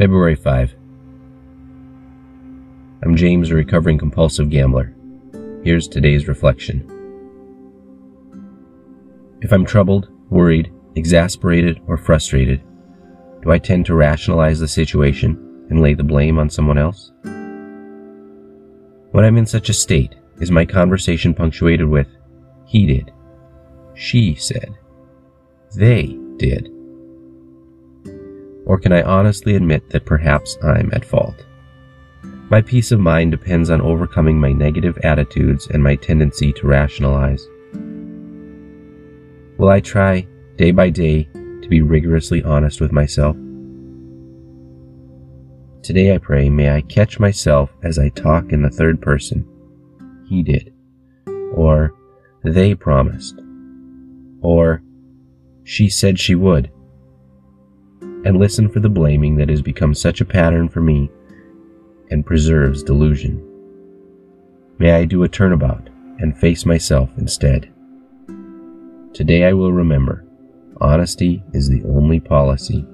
February 5. I'm James, a recovering compulsive gambler. Here's today's reflection. If I'm troubled, worried, exasperated, or frustrated, do I tend to rationalize the situation and lay the blame on someone else? When I'm in such a state, is my conversation punctuated with, he did, she said, they did? Or can I honestly admit that perhaps I'm at fault? My peace of mind depends on overcoming my negative attitudes and my tendency to rationalize. Will I try, day by day, to be rigorously honest with myself? Today I pray, may I catch myself as I talk in the third person. He did. Or, they promised. Or, she said she would. And listen for the blaming that has become such a pattern for me and preserves delusion. May I do a turnabout and face myself instead. Today I will remember honesty is the only policy